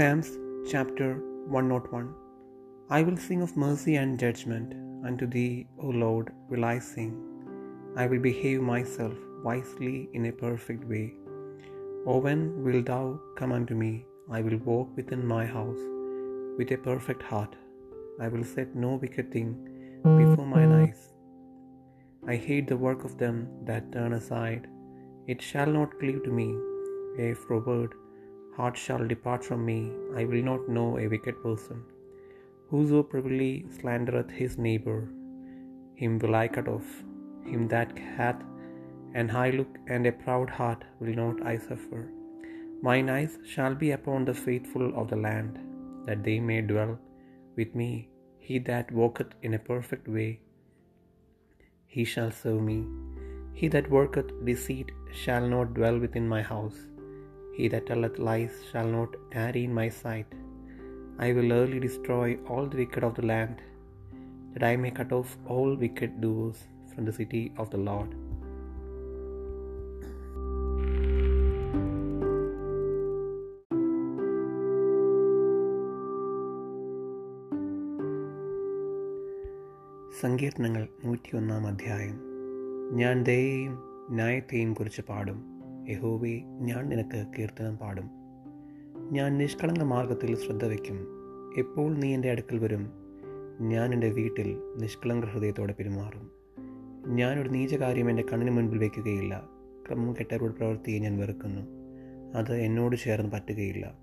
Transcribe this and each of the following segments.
Psalms chapter 101 I will sing of mercy and judgment. Unto thee, O Lord, will I sing. I will behave myself wisely in a perfect way. O when wilt thou come unto me? I will walk within my house with a perfect heart. I will set no wicked thing before mine eyes. I hate the work of them that turn aside. It shall not cleave to me. A froward heart shall depart from me. I will not know a wicked person. Whoso privily slandereth his neighbor, him will I cut off. Him that hath an high look and a proud heart will not I suffer. Mine eyes shall be upon the faithful of the land, that they may dwell with me. He that walketh in a perfect way, he shall serve me. He that worketh deceit shall not dwell within my house. He that telleth lies shall not tarry in my sight I will early destroy all the wicked of the land that I may cut off all wicked doers from the city of the Lord സങ്കീർത്തനങ്ങൾ നൂറ്റി ഒന്നാം അധ്യായം. ഞാൻ ദയയെയും ന്യായത്തെയും കുറിച്ച് പാടും. യഹോവേ ഞാൻ നിനക്ക് കീർത്തനം പാടും. ഞാൻ നിഷ്കളങ്ക മാർഗത്തിൽ ശ്രദ്ധ വയ്ക്കും. എപ്പോൾ നീ എന്റെ അടുക്കൽ വരും? ഞാൻ എന്റെ വീട്ടിൽ നിഷ്കളങ്ക ഹൃദയത്തോടെ പെരുമാറും. ഞാനൊരു നീചകാര്യം എന്റെ കണ്ണിന് മുൻപിൽ വയ്ക്കുകയില്ല. ക്രമം കെട്ടവരുടെ പ്രവൃത്തിയെ ഞാൻ വെറുക്കുന്നു. അത് എന്നോട് ചേർന്ന് പറ്റുകയില്ല.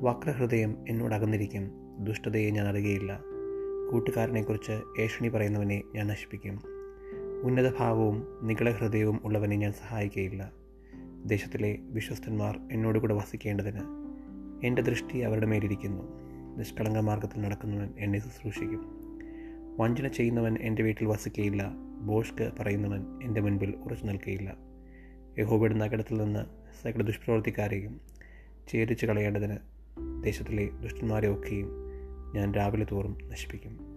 വക്രഹൃദയം എന്നോട് അകന്നിരിക്കും. ദുഷ്ടതയെ ഞാൻ അറിയുകയില്ല. കൂട്ടുകാരനെക്കുറിച്ച് ഏഷണി പറയുന്നവനെ ഞാൻ നശിപ്പിക്കും. ഉന്നതഭാവവും നികളഹൃദയവും ഉള്ളവനെ ഞാൻ സഹായിക്കുകയില്ല. ദേശത്തിലെ വിശ്വസ്തന്മാർ എന്നോട് കൂടെ വസിക്കേണ്ടതിന് എന്റെ ദൃഷ്ടി അവരുടെ മേലിരിക്കുന്നു. നിഷ്കളങ്ക മാർഗത്തിൽ നടക്കുന്നവൻ എന്നെ ശുശ്രൂഷിക്കും. വഞ്ചന ചെയ്യുന്നവൻ എന്റെ വീട്ടിൽ വസിക്കുകയില്ല ബോഷ്ക്ക് പറയുന്നവൻ എന്റെ മുൻപിൽ ഉറച്ചു നിൽക്കുകയില്ല യഹോബയുടെ നഗരത്തിൽ നിന്ന് സകല ദുഷ്പ്രവർത്തിക്കാരെയും ചേരിച്ചു കളയേണ്ടതിന് ദേശത്തിലെ ദുഷ്ടന്മാരെ ഒക്കെയും ഞാൻ രാവിലെ തോറും നശിപ്പിക്കും.